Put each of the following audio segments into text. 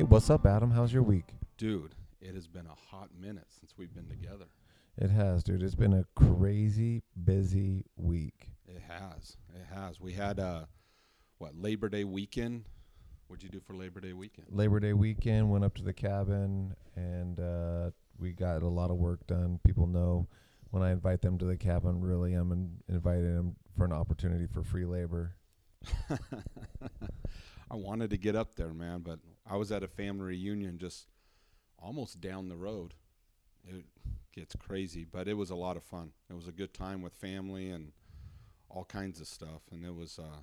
Hey, what's up, Adam? How's your week? Dude, it has been a hot minute since we've been together. It has, dude. It's been a crazy busy week. It has. It has. We had uh what, Labor Day weekend? What'd you do for Labor Day weekend? Labor Day weekend, went up to the cabin, and uh, we got a lot of work done. People know when I invite them to the cabin, really, I'm in, inviting them for an opportunity for free labor. I wanted to get up there, man, but I was at a family reunion just almost down the road. It gets crazy, but it was a lot of fun. It was a good time with family and all kinds of stuff, and it was uh,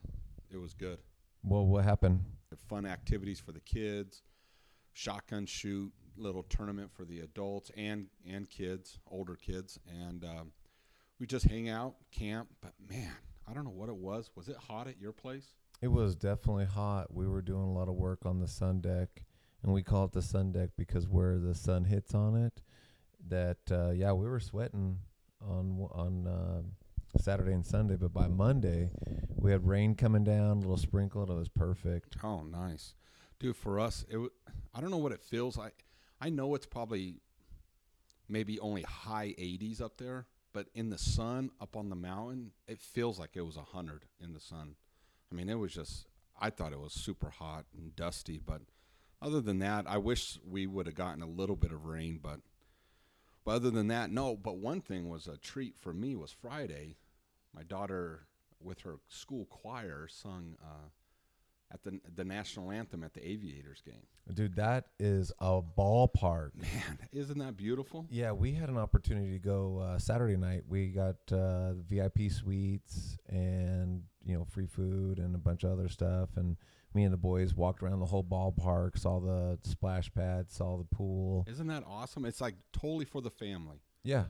it was good. Well, what happened? Fun activities for the kids, shotgun shoot, little tournament for the adults and and kids, older kids, and um, we just hang out, camp. But man, I don't know what it was. Was it hot at your place? It was definitely hot. We were doing a lot of work on the sun deck, and we call it the sun deck because where the sun hits on it, that uh, yeah, we were sweating on on uh, Saturday and Sunday, but by Monday we had rain coming down, a little sprinkle, and it was perfect. Oh, nice, dude. For us, it w- I don't know what it feels like. I know it's probably maybe only high 80s up there, but in the sun up on the mountain, it feels like it was 100 in the sun. I mean, it was just, I thought it was super hot and dusty, but other than that, I wish we would have gotten a little bit of rain, but, but other than that, no. But one thing was a treat for me was Friday. My daughter, with her school choir, sung uh, at the the national anthem at the Aviators game. Dude, that is a ballpark. Man, isn't that beautiful? Yeah, we had an opportunity to go uh, Saturday night. We got uh, VIP suites and you know free food and a bunch of other stuff. And me and the boys walked around the whole ballpark, saw the splash pad, saw the pool. Isn't that awesome? It's like totally for the family. Yeah,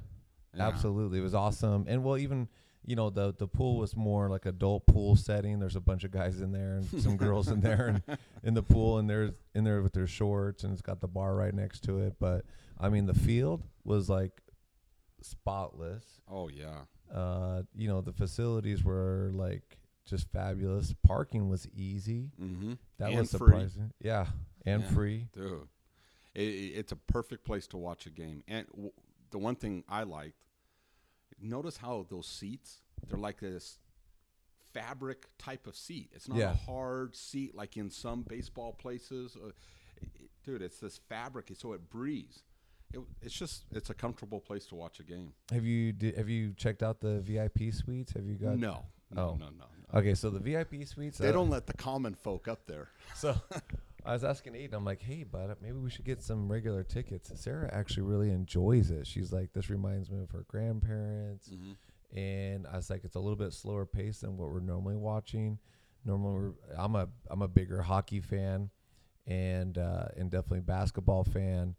Yeah. absolutely, it was awesome. And well, even you know the the pool was more like adult pool setting. There's a bunch of guys in there and some girls in there and in the pool, and they're in there with their shorts, and it's got the bar right next to it. But I mean, the field was like spotless. Oh yeah. Uh, you know, the facilities were like just fabulous. Parking was easy. Mm-hmm. That And was free. surprising. Yeah, and Yeah. free. Dude, it, it- it's a perfect place to watch a game. And w- the one thing I liked, notice how those seats they're like this fabric type of seat. It's not Yeah. a hard seat like in some baseball places. Uh, it- dude, it's this fabric, so it breathes. It, it's just it's a comfortable place to watch a game. Have you di- have you checked out the VIP suites? Have you got? no, no, oh. no, no, no. Okay, so the VIP suites. They uh, don't let the common folk up there. So I was asking Aiden, I'm like, hey, bud, maybe we should get some regular tickets. Sarah actually really enjoys it. She's like, this reminds me of her grandparents. Mm-hmm. And I was like, it's a little bit slower pace than what we're normally watching. Normally, I'm a I'm a bigger hockey fan, and uh, and definitely basketball fan.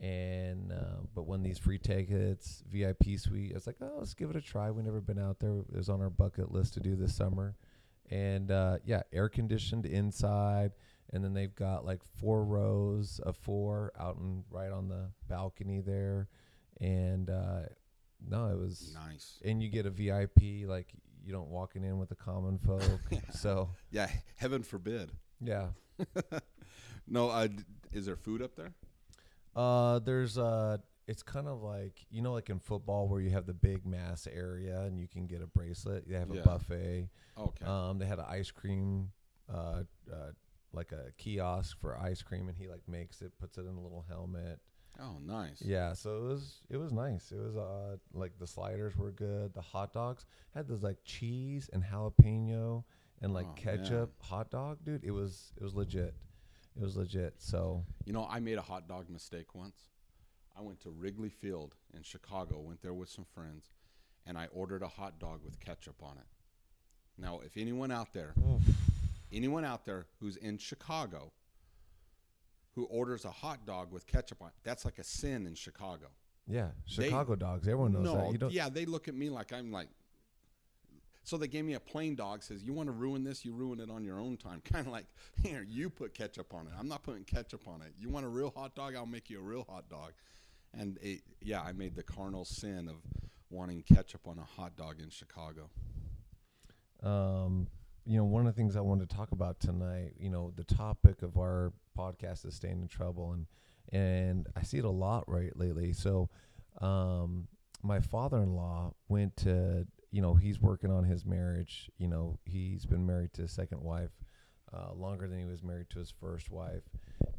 And uh, but when these free tickets, VIP suite, I was like, oh, let's give it a try. We never been out there. It was on our bucket list to do this summer, and uh, yeah, air conditioned inside, and then they've got like four rows of four out and right on the balcony there, and uh, no, it was Nice. and you get a VIP like you don't walking in with the common folk. so Yeah, heaven forbid. yeah, No, uh, is there food up there? Uh, there's a. it's kind of like you know like in football where you have the big mass area and you can get a bracelet. They have Yeah. a buffet. Okay. Um, they had an ice cream, uh, uh, like a kiosk for ice cream, and he like makes it, puts it in a little helmet. oh, nice. Yeah, so it was it was nice. It was uh like the sliders were good. The hot dogs had those like cheese and jalapeno and like Oh, ketchup hot dog, dude. It was it was legit. It was legit. So You know, I made a hot dog mistake once. I went to Wrigley Field in Chicago, went there with some friends, and I ordered a hot dog with ketchup on it. Now, if anyone out there, anyone out there who's in Chicago who orders a hot dog with ketchup on it, that's like a sin in Chicago. yeah, They- Chicago dogs. Everyone knows no, that. You don't. yeah, they look at me like I'm like. So they gave me a plain dog. Says you want to ruin this, you ruin it on your own time. Kind of like here, you put ketchup on it. I'm not putting ketchup on it. You want a real hot dog? I'll make you a real hot dog. And it, yeah, I made the carnal sin of wanting ketchup on a hot dog in Chicago. Um, you know, one of the things I wanted to talk about tonight, you know, the topic of our podcast is staying in trouble, and and I see it a lot right lately. So, um, my father-in-law went to, you know, he's working on his marriage. You know, he's been married to his second wife uh, longer than he was married to his first wife,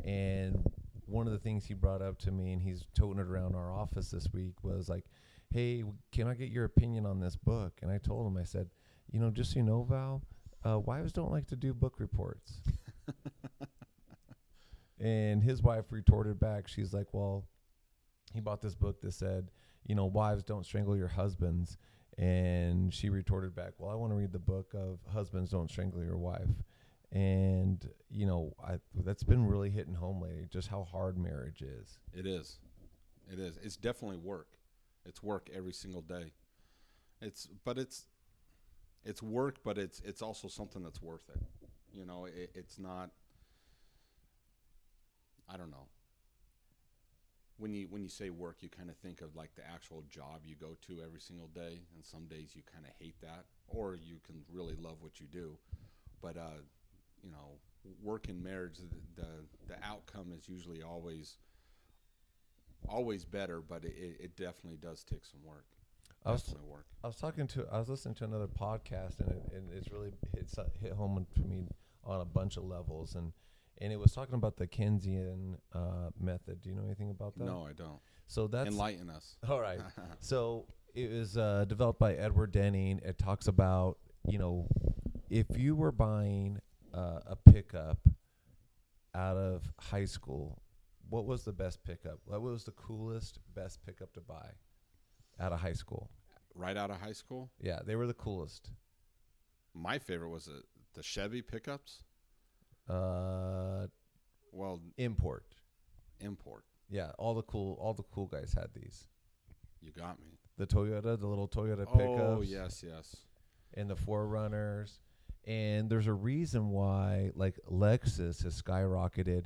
and one of the things he brought up to me, and he's toting it around our office this week, was like, "Hey, can I get your opinion on this book?" And I told him, I said, "You know, just so you know, Val." uh, wives don't like to do book reports. and his wife retorted back. She's like, well, he bought this book that said, you know, wives don't strangle your husbands. And she retorted back, well, I want to read the book of husbands don't strangle your wife. And, you know, I, that's been really hitting home lately, just how hard marriage is. It is. It is. It's definitely work. It's work every single day. It's, but it's, it's work, but it's it's also something that's worth it. You know, it, it's not. I don't know. When you when you say work, you kind of think of like the actual job you go to every single day, and some days you kind of hate that, or you can really love what you do. But uh, you know, work in marriage, the, the the outcome is usually always always better, but it, it definitely does take some work. I was, Definitely work. I was talking to, I was listening to another podcast, and it, and it's really hit hit home to me on a bunch of levels, and and it was talking about the Keynesian uh, method. Do you know anything about that? No, I don't. So that's Enlighten us. all right. so it was uh, developed by Edward Deming. It talks about you know if you were buying uh, a pickup out of high school, what was the best pickup? What was the coolest, best pickup to buy out of high school? right out of high school. Yeah, they were the coolest. My favorite was the, the Chevy pickups. Uh, Well, import. import. Yeah, all the cool, all the cool guys had these. You got me. The Toyota, the little Toyota pickups. Oh yes, yes. and the 4Runners. And there's a reason why like Lexus has skyrocketed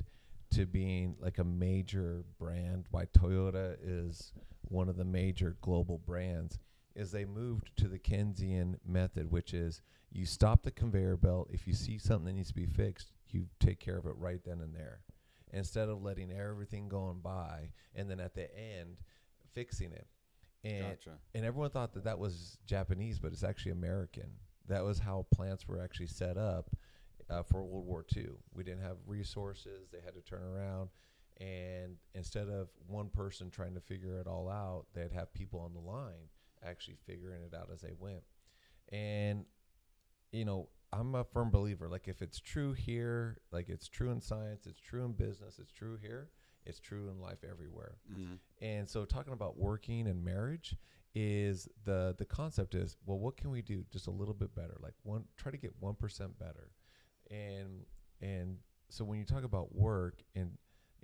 to being like a major brand, why Toyota is one of the major global brands, is they moved to the Keynesian method, which is you stop the conveyor belt. If you see something that needs to be fixed, you take care of it right then and there. Instead of letting everything going by and then at the end fixing it. And Gotcha. and everyone thought that that was Japanese, but it's actually American. That was how plants were actually set up uh, for World War II. We didn't have resources; they had to turn around, and instead of one person trying to figure it all out, they'd have people on the line actually figuring it out as they went. And you know, I'm a firm believer. Like if it's true here, like it's true in science, it's true in business, it's true here, it's true in life everywhere. Mm-hmm. And so talking about working and marriage is the the concept is well what can we do just a little bit better like one try to get 1% better and and so when you talk about work and,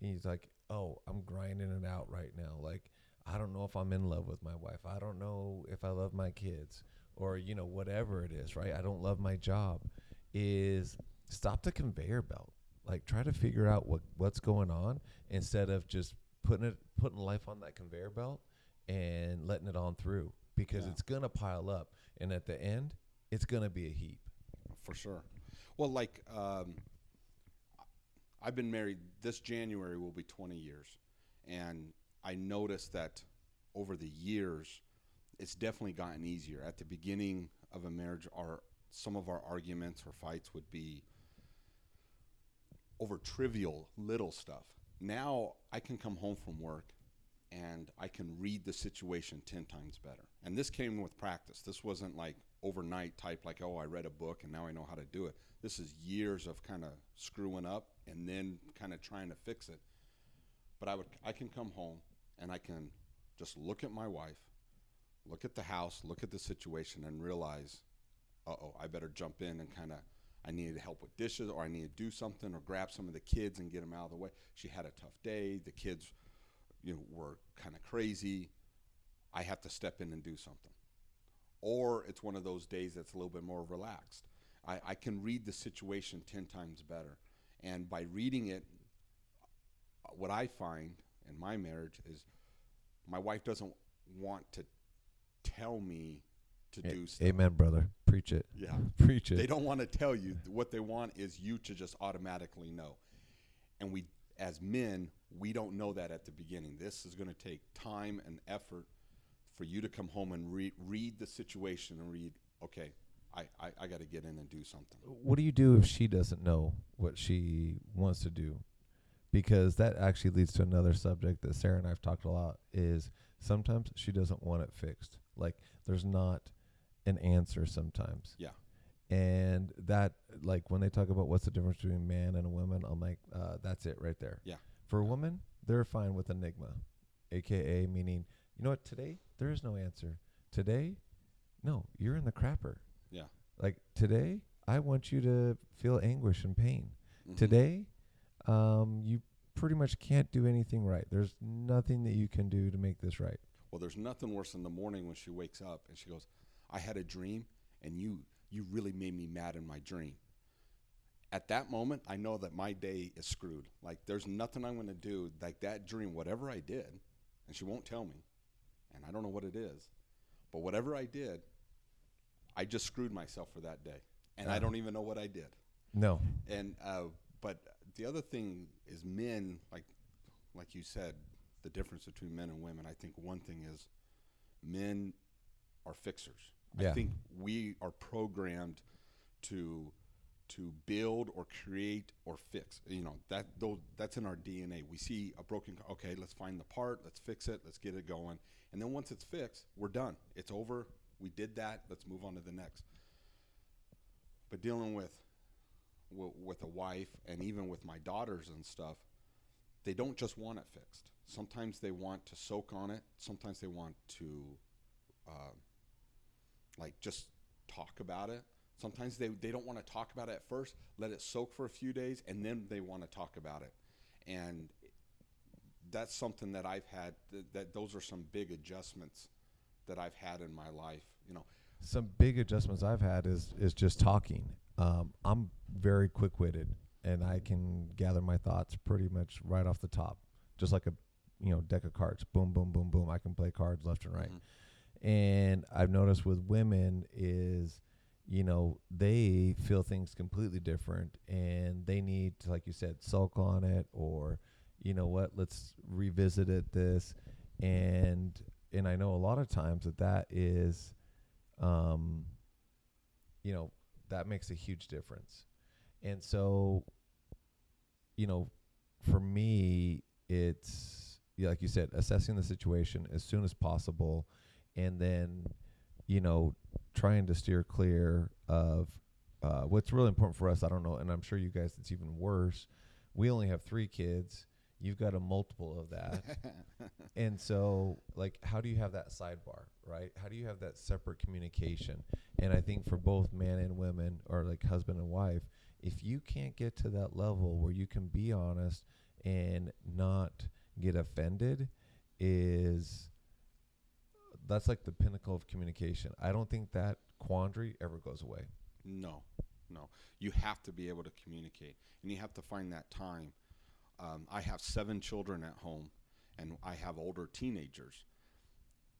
and he's like oh i'm grinding it out right now like i don't know if i'm in love with my wife i don't know if i love my kids or you know whatever it is right i don't love my job is stop the conveyor belt like try to figure out what what's going on instead of just putting it putting life on that conveyor belt and letting it on through because Yeah. it's gonna pile up and at the end it's gonna be a heap For sure. Well, like um, I've been married. This January will be 20 years, and I noticed that over the years, it's definitely gotten easier. At the beginning of a marriage, our some of our arguments or fights would be over trivial little stuff. Now I can come home from work and I can read the situation 10 times better. And this came with practice. This wasn't like overnight type, like, oh, I read a book and now I know how to do it. This is years of kind of screwing up and then kind of trying to fix it. But I would, I can come home and I can just look at my wife, look at the house, look at the situation, and realize, uh oh, I better jump in and kind of, I needed help with dishes, or I need to do something, or grab some of the kids and get them out of the way. She had a tough day. The kids, you know, were kind of crazy. I have to step in and do something. Or it's one of those days that's a little bit more relaxed. I, I can read the situation 10 times better. And by reading it, what I find in my marriage is my wife doesn't want to tell me to A- do stuff. Amen, brother. Preach it. Yeah. Preach it. They don't want to tell you. What they want is you to just automatically know. And we, as men, we don't know that at the beginning. This is going to take time and effort for you to come home and read read the situation and read. Okay, I I, I got to get in and do something. what do you do if she doesn't know what she wants to do? Because that actually leads to another subject that Sarah and I've talked a lot is sometimes she doesn't want it fixed. Like there's not an answer sometimes. Yeah. And that like when they talk about what's the difference between a man and a woman, I'm like, uh, that's it right there. Yeah. For a woman, they're fine with enigma. AKA meaning, you know what, today there is no answer. Today, no, you're in the crapper. Yeah. Like today, I want you to feel anguish and pain. Mhm. Today, um, you pretty much can't do anything right. There's nothing that you can do to make this right. Well, there's nothing worse in the morning when she wakes up and she goes, "I had a dream, and you you really made me mad in my dream." At that moment, I know that my day is screwed. Like there's nothing I'm going to do. Like that dream, whatever I did, and she won't tell me, and I don't know what it is, but whatever I did, I just screwed myself for that day, and I don't even know what I did. No. And uh, but the other thing is men like like you said the difference between men and women. I think one thing is men are fixers. I think we are programmed to to build or create or fix. You know that those, that's in our DNA. We see a broken. Okay, let's find the part. Let's fix it. Let's get it going. And then once it's fixed, we're done. It's over. We did that. Let's move on to the next. But dealing with w- with a wife and even with my daughters and stuff, they don't just want it fixed. Sometimes they want to soak on it. Sometimes they want to, uh, like, just talk about it. Sometimes they, they don't want to talk about it at first, let it soak for a few days, and then they want to talk about it. And that's something that I've had, that, that those are some big adjustments that I've had in my life. You know, Some big adjustments I've had is is just talking. Um, I'm very quick witted, and I can gather my thoughts pretty much right off the top, just like a you know deck of cards. Boom, boom, boom, boom. I can play cards left and right. Mhm. And I've noticed with women is, you know, they feel things completely different, and they need to, like you said, sulk on it, or, you know what, let's revisit it. This, and and I know a lot of times that that is, um, you know, that makes a huge difference, and so, you know, for me, it's yeah, like you said, assessing the situation as soon as possible and then you know trying to steer clear of uh, what's really important for us i don't know and i'm sure you guys it's even worse we only have three kids. You've got a multiple of that. And so like how do you have that sidebar right? How do you have that separate communication? And i think for both man and women or like husband and wife if you can't get to that level where you can be honest and not get offended is that's like the pinnacle of communication. I don't think that quandary ever goes away. No, no. You have to be able to communicate, and you have to find that time. Um, I have seven children at home, and I have older teenagers.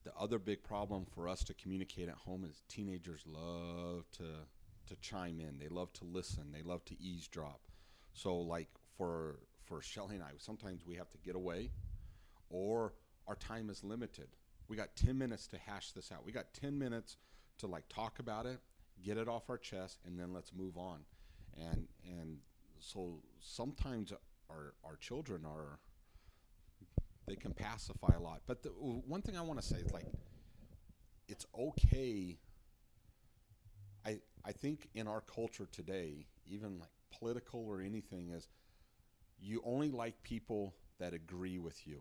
The other big problem for us to communicate at home is teenagers love to to chime in. They love to listen. They love to eavesdrop. So, like for for Shelly and I, sometimes we have to get away, or our time is limited. We got ten minutes to hash this out. We got ten minutes to like talk about it, get it off our chest, and then let's move on. And and so sometimes our our children are they can pacify a lot. But the one thing I want to say is like it's okay. I I think in our culture today, even like political or anything, is you only like people that agree with you.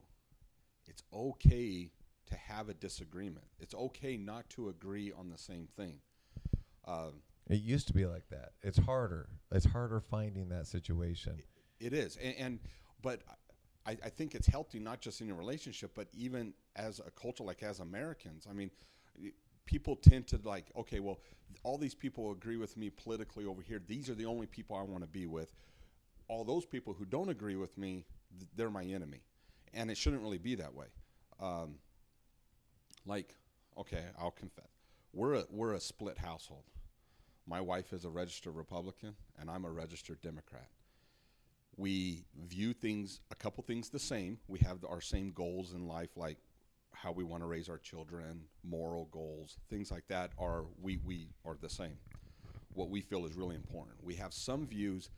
It's okay to have a disagreement. It's okay not to agree on the same thing. Um, It used to be like that. It's harder. It's harder finding that situation. It is, and, and but I, I think it's healthy not just in your relationship, but even as a culture, like as Americans. I mean, people tend to like, okay, well, all these people agree with me politically over here. These are the only people I want to be with. All those people who don't agree with me, th- they're my enemy, and it shouldn't really be that way. Um, like, okay, I'll confess. we're a we're a split household. My wife is a registered Republican, and I'm a registered Democrat. We view things a couple things the same. We have our same goals in life, like how we want to raise our children, moral goals, things like that. Are we we are the same? What we feel is really important. We have some views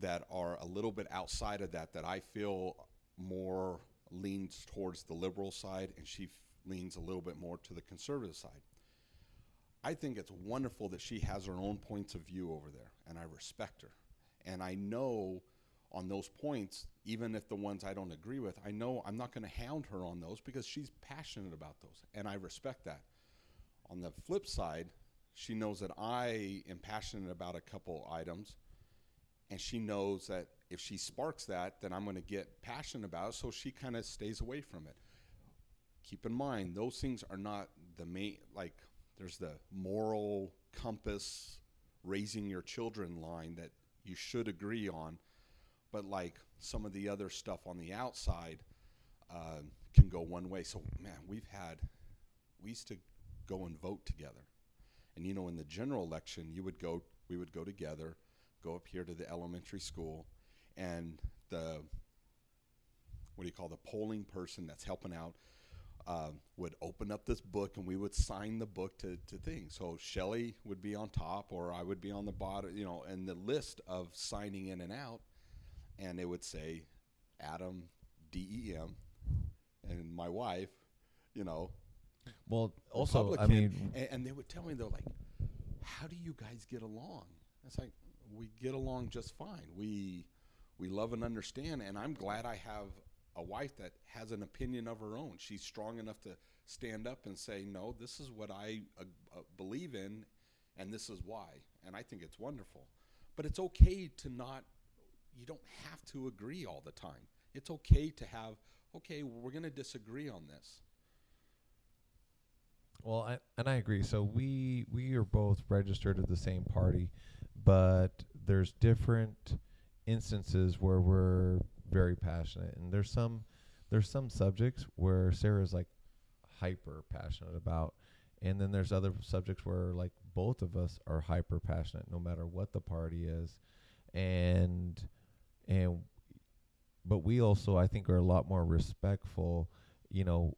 that are a little bit outside of that that I feel more leans towards the liberal side, and she f- leans a little bit more to the conservative side. I think it's wonderful that she has her own points of view over there, and I respect her. And I know on those points, even if the ones I don't agree with, I know I'm not going to hound her on those because she's passionate about those, and I respect that. On the flip side, she knows that I am passionate about a couple items, and she knows that if she sparks that, then I'm going to get passionate about it, so she kind of stays away from it. Keep in mind, those things are not the main, like, there's the moral compass raising your children line that you should agree on but like some of the other stuff on the outside uh, can go one way. So man, we've had we used to go and vote together, and you know, in the general election, you would go, we would go together, go up here to the elementary school, and the what do you call the polling person that's helping out uh, would open up this book and we would sign the book to, to things. So Shelly would be on top or I would be on the bottom, you know, and the list of signing in and out and it would say Adam D E M, and my wife, you know. Well, also, I mean, and, and, they would tell me they're like, how do you guys get along? It's like we get along just fine. We we love and understand, and I'm glad I have a wife that has an opinion of her own. She's strong enough to stand up and say, "No, this is what I uh, uh, believe in, and this is why." And I think it's wonderful. But it's okay to not you don't have to agree all the time. It's okay to have, okay, we're going to disagree on this. Well, I, and I agree. So we we are both registered at the same party, but there's different instances where we're very passionate, and there's some there's some subjects where Sarah's like hyper passionate about, and then there's other subjects where like both of us are hyper passionate, no matter what the party is, and and but we also I think are a lot more respectful, you know,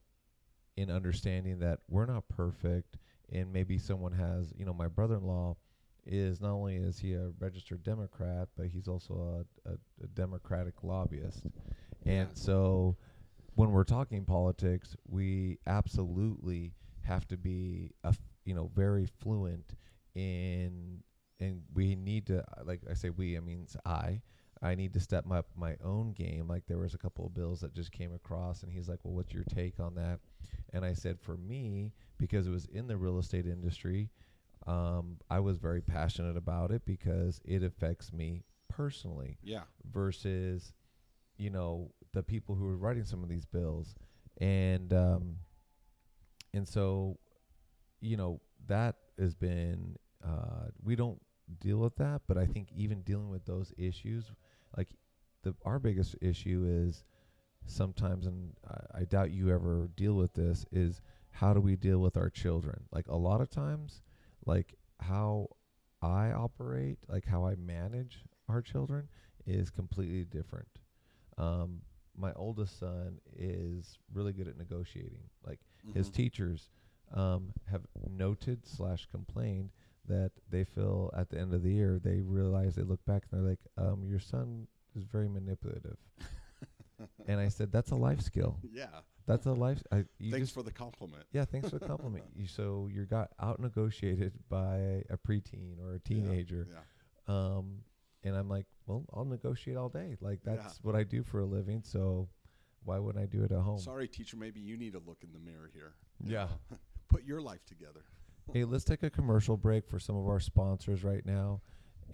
in understanding that we're not perfect and maybe someone has, you know, my brother-in-law is not only is he a registered Democrat, but he's also a, a, a Democratic lobbyist. And so when we're talking politics, we absolutely have to be, a f- you know, very fluent in, and we need to, like I say we, I mean I, I need to step up my own game. Like there was a couple of bills that just came across, and he's like, "Well, what's your take on that?" And I said, for me, because it was in the real estate industry, um, I was very passionate about it because it affects me personally. Yeah. Versus, you know, the people who are writing some of these bills, and um, and so, you know, that has been. Uh, we don't deal with that, but I think even dealing with those issues like the our biggest issue is sometimes, and I, I doubt you ever deal with this, is how do we deal with our children? Like a lot of times, like how I operate, like how I manage our children, is completely different. Um, my oldest son is really good at negotiating. Like mm-hmm. his teachers um, have noted slash complained that they feel at the end of the year they realize they look back and they're like, um, your son is very manipulative. and I said, that's a life skill. Yeah. That's a life. I, thanks for the compliment. Yeah, thanks for the compliment. you, so you got out negotiated by a preteen or a teenager. Yeah. yeah. Um, and I'm like, well, I'll negotiate all day. Like that's yeah. what I do for a living. So why wouldn't I do it at home? Sorry, teacher. Maybe you need to look in the mirror here. Yeah. Put your life together hey, let's take a commercial break for some of our sponsors right now,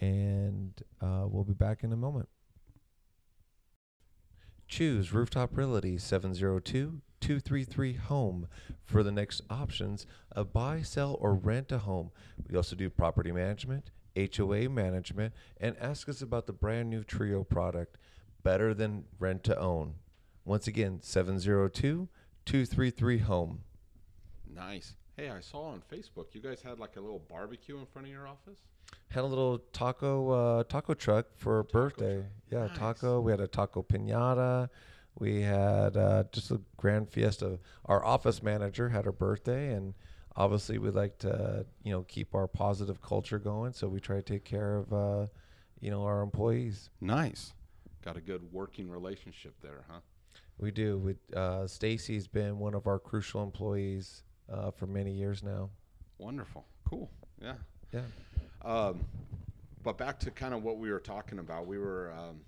and uh, we'll be back in a moment. Choose Rooftop Realty 702 233 Home for the next options of buy, sell, or rent a home. We also do property management, HOA management, and ask us about the brand new Trio product, better than rent to own. Once again, 702 233 Home. Nice. Hey, I saw on Facebook you guys had like a little barbecue in front of your office. Had a little taco uh, taco truck for a Taco birthday. truck. Yeah, Nice. taco. We had a taco pinata. We had uh, just a grand fiesta. Our office manager had her birthday, and obviously we like to you know keep our positive culture going. So we try to take care of uh, you know our employees. Nice. Got a good working relationship there, huh? We do. We, uh, Stacy's been one of our crucial employees uh, for many years now. Wonderful. Cool. Yeah. Yeah. Um, but back to kind of what we were talking about. We were um,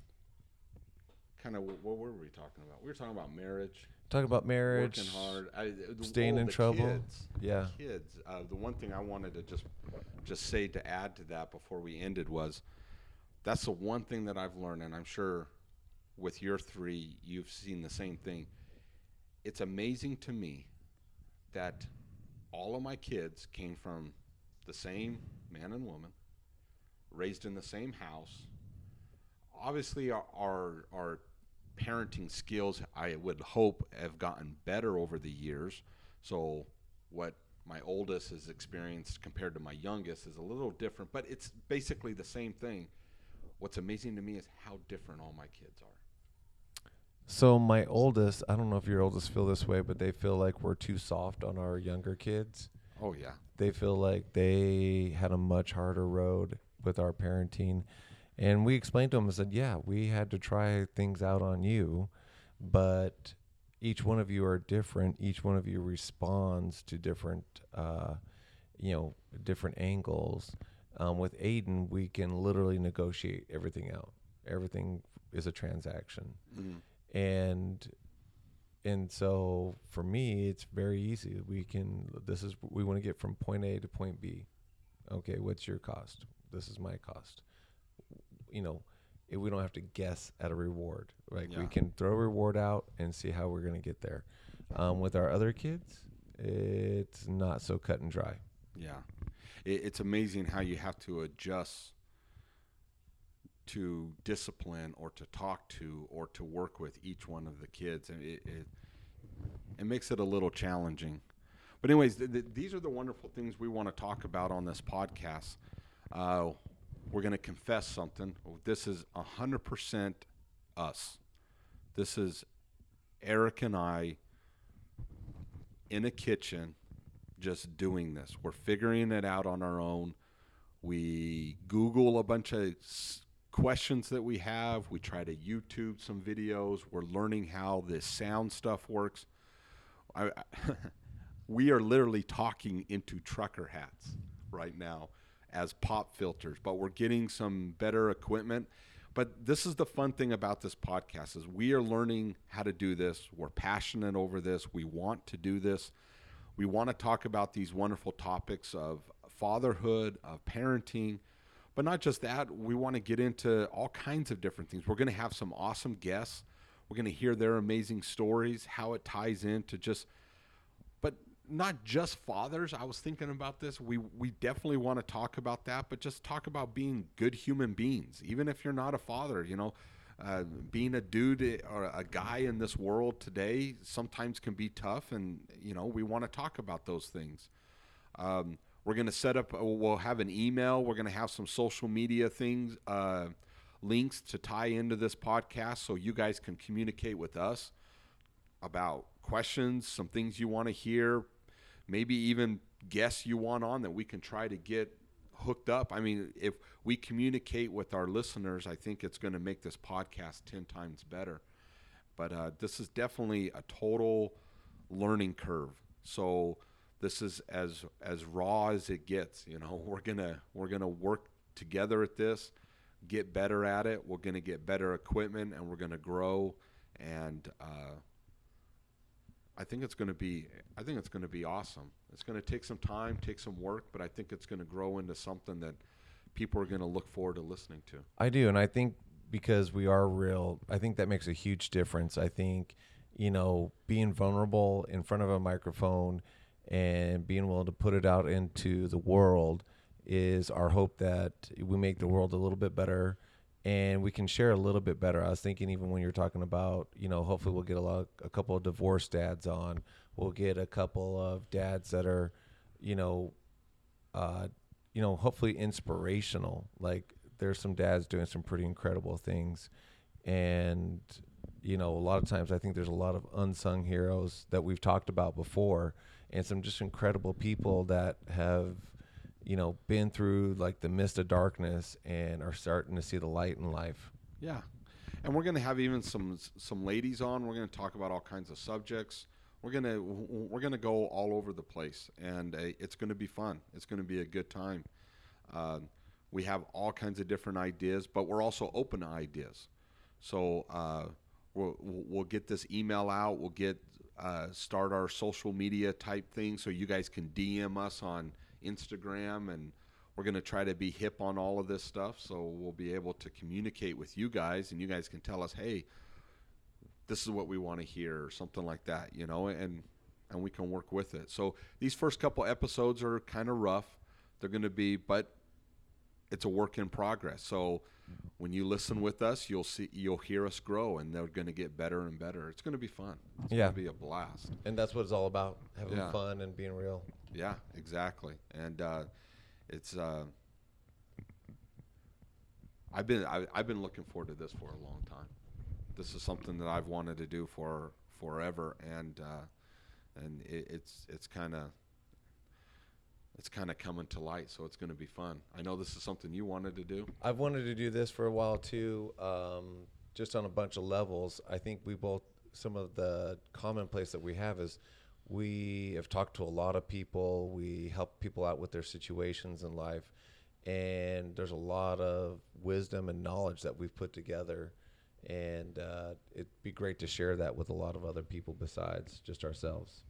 kind of what were we talking about? We were talking about marriage, Talking about marriage. working hard, I, staying oh, in trouble. Kids, Yeah. kids. Uh, the one thing I wanted to just just say to add to that before we ended was that's the one thing that I've learned, and I'm sure with your three, you've seen the same thing. It's amazing to me that all of my kids came from the same man and woman, raised in the same house. Obviously, our, our, our parenting skills, I would hope, have gotten better over the years. So, what my oldest has experienced compared to my youngest is a little different, but it's basically the same thing. What's amazing to me is how different all my kids are. So my oldest, I don't know if your oldest feel this way, but they feel like we're too soft on our younger kids. Oh, yeah. They feel like they had a much harder road with our parenting. And we explained to them and said, yeah, we had to try things out on you, but each one of you are different. Each one of you responds to different, uh, you know, different angles. Um, with Aiden, we can literally negotiate everything out. Everything is a transaction Mm. And and so for me it's very easy. We can this is we want to get from point a to point b. Okay what's your cost? This is my cost. You know if we don't have to guess at a reward. Like we can throw a reward out and see how we're going to get there. Um, with our other kids it's not so cut and dry. Yeah, it, it's amazing how you have to adjust to discipline or to talk to or to work with each one of the kids, and it it, it makes it a little challenging. But anyways, th- th- these are the wonderful things we want to talk about on this podcast. Uh, we're going to confess something. This is hundred percent us. This is Eric and I in a kitchen just doing this. We're figuring it out on our own. We Google a bunch of questions that we have. We try to YouTube some videos. We're learning how this sound stuff works. I, we are literally talking into trucker hats right now as pop filters, but we're getting some better equipment. But this is the fun thing about this podcast is we are learning how to do this. We're passionate over this. We want to do this. We want to talk about these wonderful topics of fatherhood, of parenting, but not just that. We want to get into all kinds of different things. We're going to have some awesome guests. We're going to hear their amazing stories, how it ties into just but not just fathers. I was thinking about this. We we definitely want to talk about that, but just talk about being good human beings, even if you're not a father. You know, uh, being a dude or a guy in this world today sometimes can be tough, and you know we want to talk about those things. Um, we're going to set up. We'll have an email. We're going to have some social media things, uh, links to tie into this podcast, so you guys can communicate with us about questions, some things you want to hear, maybe even guests you want on that we can try to get hooked up. I mean, if we communicate with our listeners, I think it's going to make this podcast 10 times better. But uh, this is definitely a total learning curve. So this is as as raw as it gets, you know. We're to we're to work together at this, get better at it. We're to get better equipment and we're to grow and uh, I think it's to be I think it's to be awesome. It's going to take some time, take some work, but I think it's going to grow into something that people are going to look forward to listening to. I do, and I think because we are real, I think that makes a huge difference. I think, you know, being vulnerable in front of a microphone and being willing to put it out into the world is our hope that we make the world a little bit better and we can share a little bit better. I was thinking even when you're talking about, you know, hopefully we'll get a lot, a couple of divorced dads on. We'll get a couple of dads that are you know, uh, you know, hopefully inspirational. Like there's some dads doing some pretty incredible things, and you know, a lot of times I think there's a lot of unsung heroes that we've talked about before, and some just incredible people that have, you know, been through like the mist of darkness and are starting to see the light in life. Yeah, and we're gonna have even some some ladies on. We're gonna talk about all kinds of subjects. We're gonna we're gonna go all over the place, and uh, it's gonna be fun. It's gonna be a good time. Uh, we have all kinds of different ideas, but we're also open to ideas. So uh, we'll, we'll get this email out. We'll get uh, start our social media type thing, so you guys can DM us on Instagram, and we're going to try to be hip on all of this stuff. So we'll be able to communicate with you guys, and you guys can tell us, hey, this is what we want to hear, or something like that, you know, and and we can work with it. So these first couple episodes are kind of rough. They're going to be, but it's a work in progress. So when you listen with us, you'll see you'll hear us grow, and they're going to get better and better. It's going to be fun. It's Yeah. going to be a blast. And that's what it's all about: having Yeah. fun and being real. Yeah, exactly. And uh, it's uh, I've been I, I've been looking forward to this for a long time. This is something that I've wanted to do for forever, and uh, and it, it's it's kind of it's kind of coming to light. So it's going to be fun. I know this is something you wanted to do. I've wanted to do this for a while too, um, just on a bunch of levels. I think we both, some of the commonplace that we have is we have talked to a lot of people. We help people out with their situations in life. And there's a lot of wisdom and knowledge that we've put together. And uh, it'd be great to share that with a lot of other people besides just ourselves.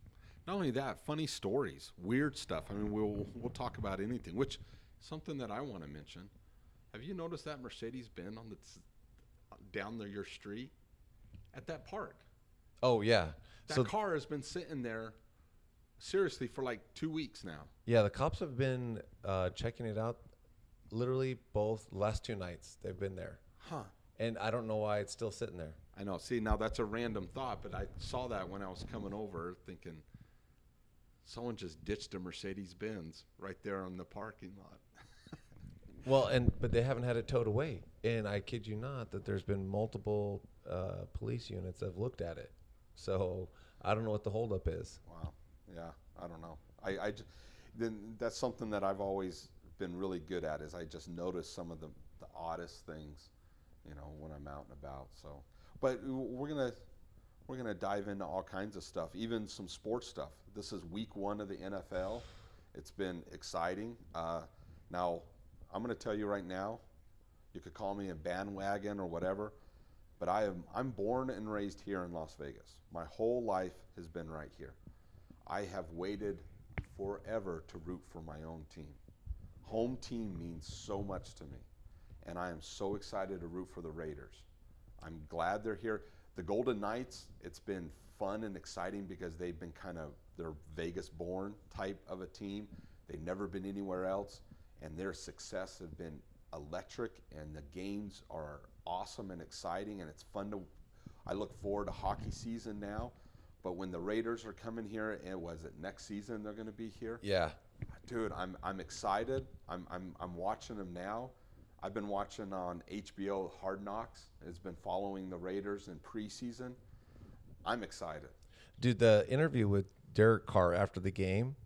Not only that, funny stories, weird stuff. I mean, we'll we'll talk about anything. Which something that I want to mention. Have you noticed that Mercedes Benz on the down there your street at that park? Oh, yeah. That so, car has been sitting there seriously for like two weeks now. yeah, the cops have been uh, checking it out literally both last two nights. They've been there. Huh. and I don't know why it's still sitting there. I know. See, now that's a random thought, but I saw that when I was coming over, thinking someone just ditched a Mercedes Benz right there on the parking lot. Well, and but they haven't had it towed away, and I kid you not that there's been multiple uh, police units that have looked at it. So I don't know what the holdup is. Wow. Yeah, I don't know. I, I j- then that's something that I've always been really good at is I just notice some of the, the oddest things, you know, when I'm out and about. So, but we're gonna we're gonna dive into all kinds of stuff, even some sports stuff. This is week one of the NFL. It's been exciting. Uh, now, I'm gonna tell you right now, you could call me a bandwagon or whatever, but I am I'm born and raised here in Las Vegas. My whole life has been right here. I have waited forever to root for my own team. Home team means so much to me, and I am so excited to root for the Raiders. I'm glad they're here. The Golden Knights, it's been fun and exciting because they've been kind of they're Vegas born type of a team. They've never been anywhere else, and their success have been electric, and the games are awesome and exciting, and it's fun to. I look forward to hockey season now, but when the Raiders are coming here, and was it next season they're going to be here? Yeah, Dude, I'm I'm excited. I'm I'm I'm watching them now. I've been watching on HBO Hard Knocks. It's been following the Raiders in preseason. I'm excited. dude. The interview with Derek Carr after the game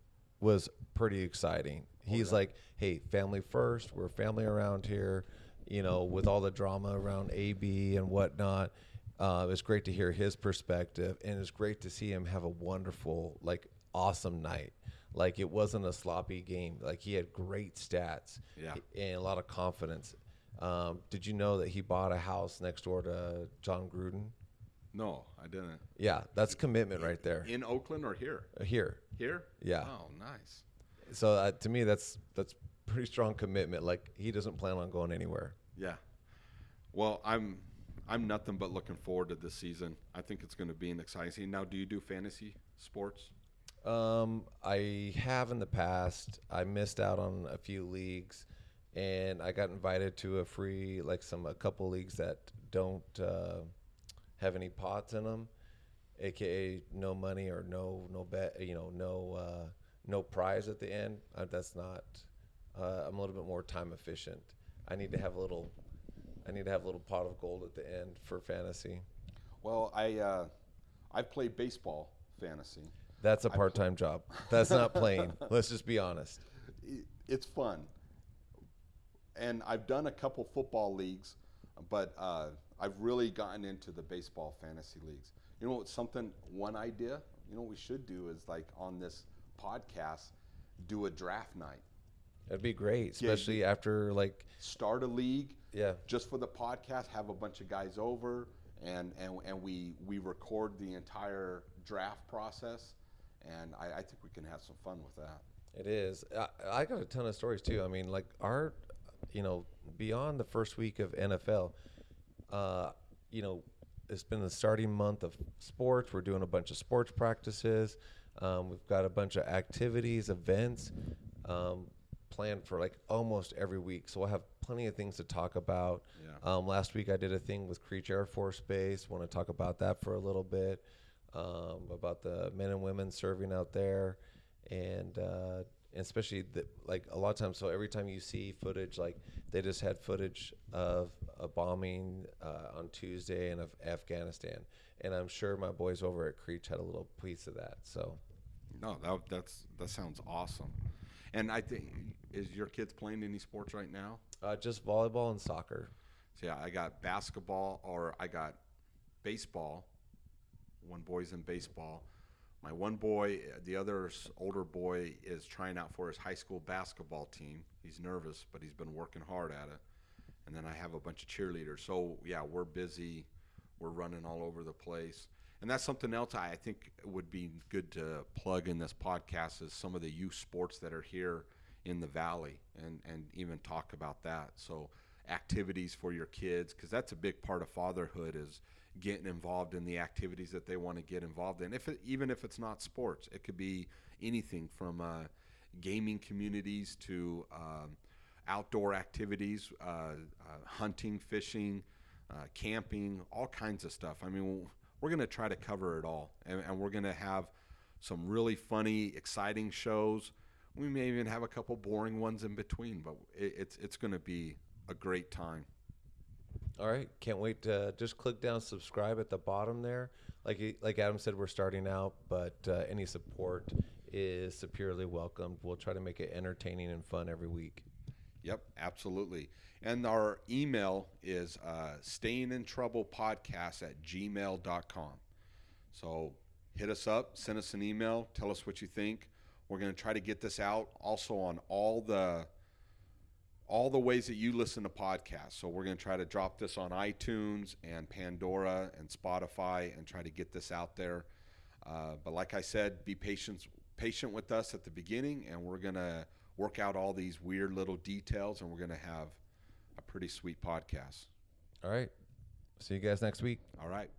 was pretty exciting. He's like, "Hey, family first. We're family around here." You know, with all the drama around AB and whatnot. Uh, it's great to hear his perspective, and it's great to see him have a wonderful, like, awesome night. Like it wasn't a sloppy game. Like he had great stats, Yeah. and a lot of confidence. Um, did you know that he bought a house next door to Jon Gruden? No, I didn't. Yeah, that's commitment right there. In Oakland or here? Uh, Here, Here? Yeah. Oh, nice. so uh, to me, that's that's pretty strong commitment. Like he doesn't plan on going anywhere. Yeah. Well, I'm I'm nothing but looking forward to this season. I think it's going to be an exciting season. Now, do you do fantasy sports? Um, I have in the past. I missed out on a few leagues, and I got invited to a free, like some a couple leagues that don't uh, have any pots in them, aka no money or no no bet, you know, no uh, no prize at the end. Uh, that's not. Uh, I'm a little bit more time efficient. I need to have a little. I need to have a little pot of gold at the end for fantasy. Well, I uh, I've played baseball fantasy. That's a part-time job. That's not playing. Let's just be honest. It's fun, and I've done a couple football leagues, but uh, I've really gotten into the baseball fantasy leagues. You know, what's something one idea. You know, what we should do is like on this podcast, do a draft night. That'd be great, Yeah, especially after like Start a league, yeah. just for the podcast, have a bunch of guys over, and and, and we we record the entire draft process, and I, I think we can have some fun with that. It is. I, I got a ton of stories too. I mean, like our, you know, beyond the first week of NFL, uh, you know, it's been the starting month of sports. We're doing a bunch of sports practices. Um, we've got a bunch of activities, events um, planned for like almost every week. So we'll have plenty of things to talk about. Yeah. Um, last week I did a thing with Creech Air Force Base. Want to talk about that for a little bit, um, about the men and women serving out there, and uh, and especially the, like a lot of times. So every time you see footage, like they just had footage of a bombing uh, on Tuesday in Af- Afghanistan, and I'm sure my boys over at Creech had a little piece of that. So No, that that's that sounds awesome. And I think is your kids playing any sports right now? uh, just volleyball and soccer. So yeah, I got basketball or I got baseball. One boy's in baseball. My one boy, the other older boy, is trying out for his high school basketball team. He's nervous, but he's been working hard at it. And then I have a bunch of cheerleaders. So yeah, we're busy. We're running all over the place. And that's something else I think would be good to plug in this podcast is some of the youth sports that are here in the valley and, and even talk about that. So activities for your kids because that's a big part of fatherhood is getting involved in the activities that they want to get involved in. If it, even if it's not sports it could be anything from uh, gaming communities to um, outdoor activities uh, uh, hunting fishing uh, camping all kinds of stuff. I mean we're going to try to cover it all and, and we're going to have some really funny exciting shows. We may even have a couple boring ones in between but it, it's it's going to be a great time All right, can't wait to just click down subscribe at the bottom there. Like like Adam said, we're starting out, but uh, any support is securely welcomed. We'll try to make it entertaining and fun every week. Yep, absolutely. And our email is uh, podcast at gmail.com. So hit us up, send us an email, tell us what you think. We're going to try to get this out also on all the all the ways that you listen to podcasts. So we're going to try to drop this on iTunes and Pandora and Spotify and try to get this out there. Uh, but like I said, be patient patient with us at the beginning, and we're going to work out all these weird little details, and we're going to have a pretty sweet podcast. All right, see you guys next week. All right.